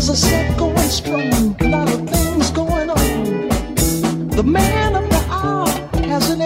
As I said, going strong, a lot of things going on. The man of the hour has an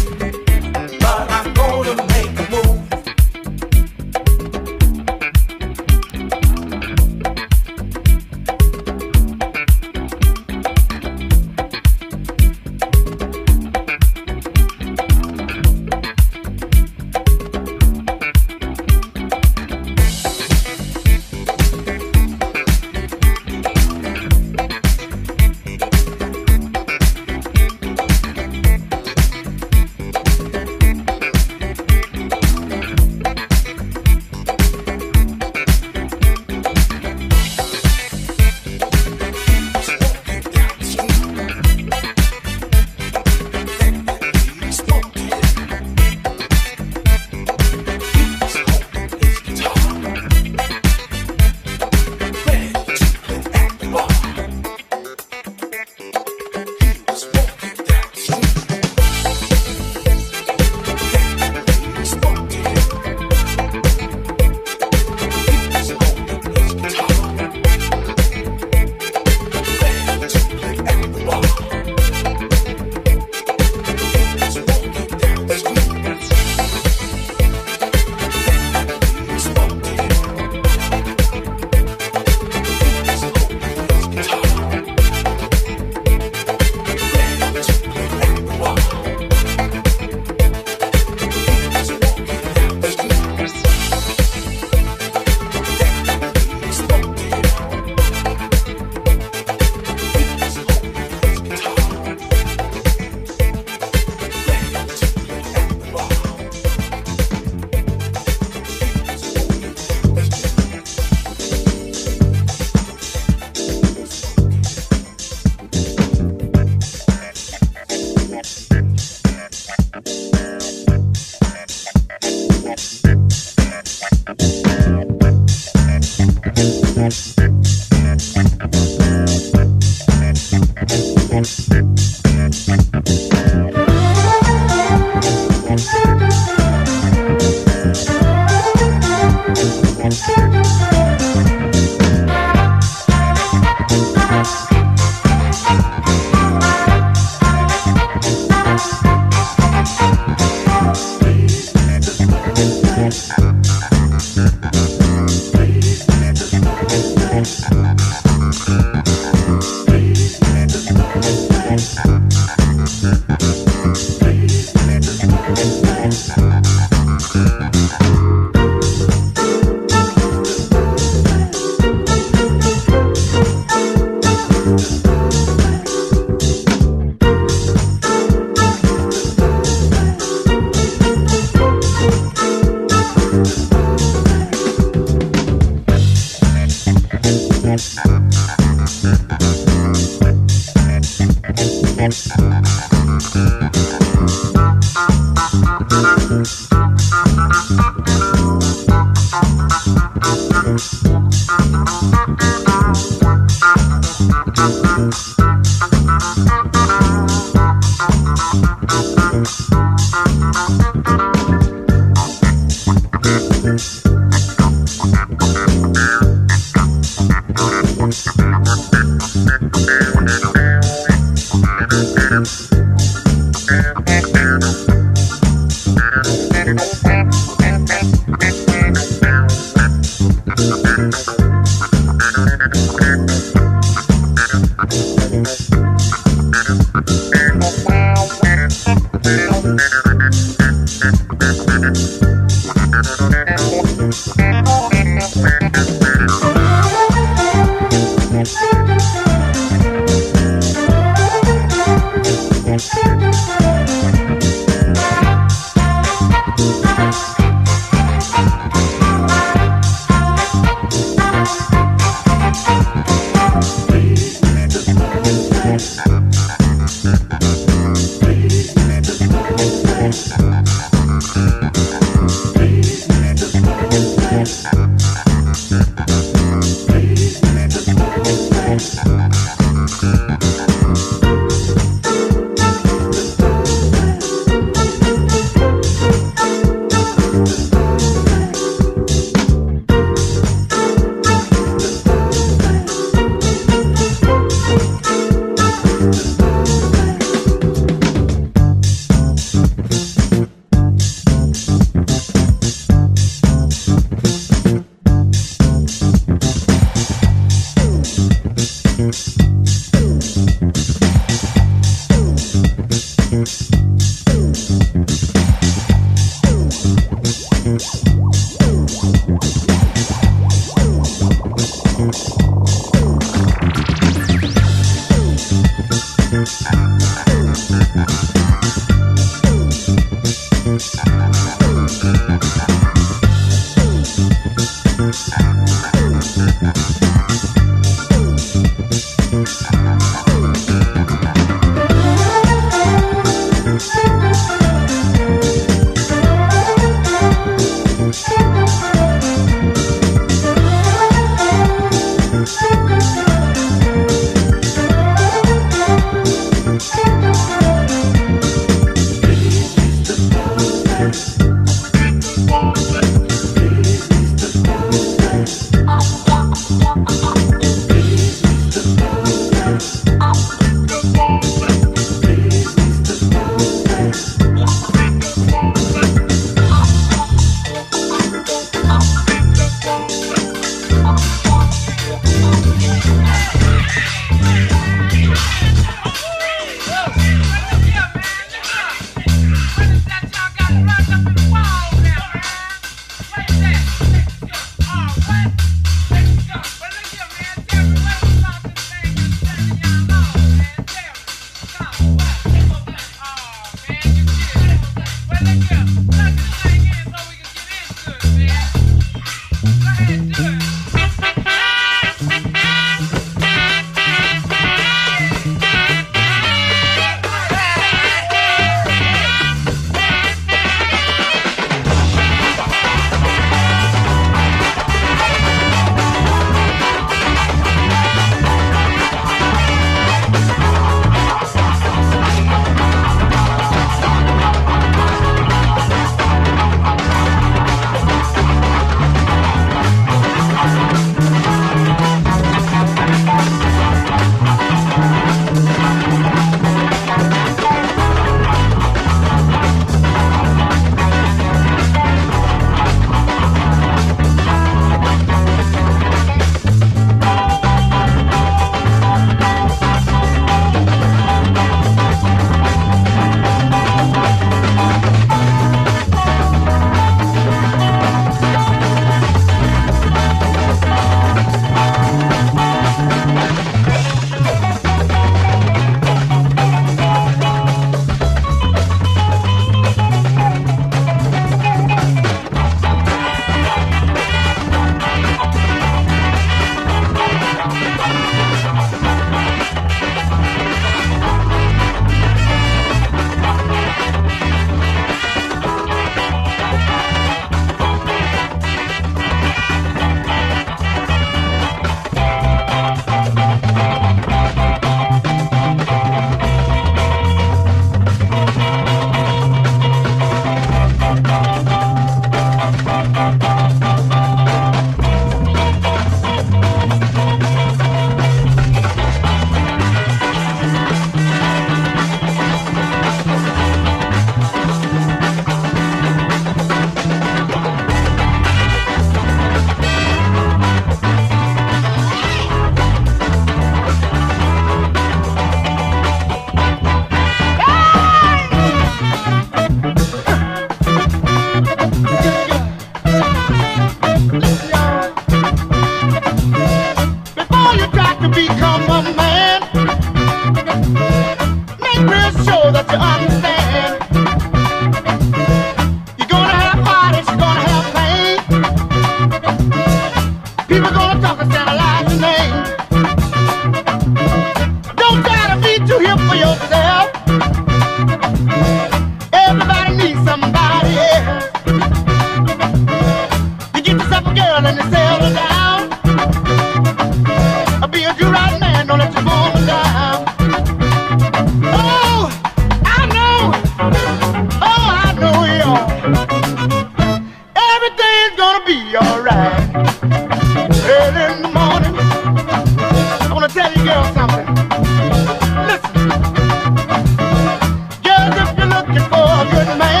man.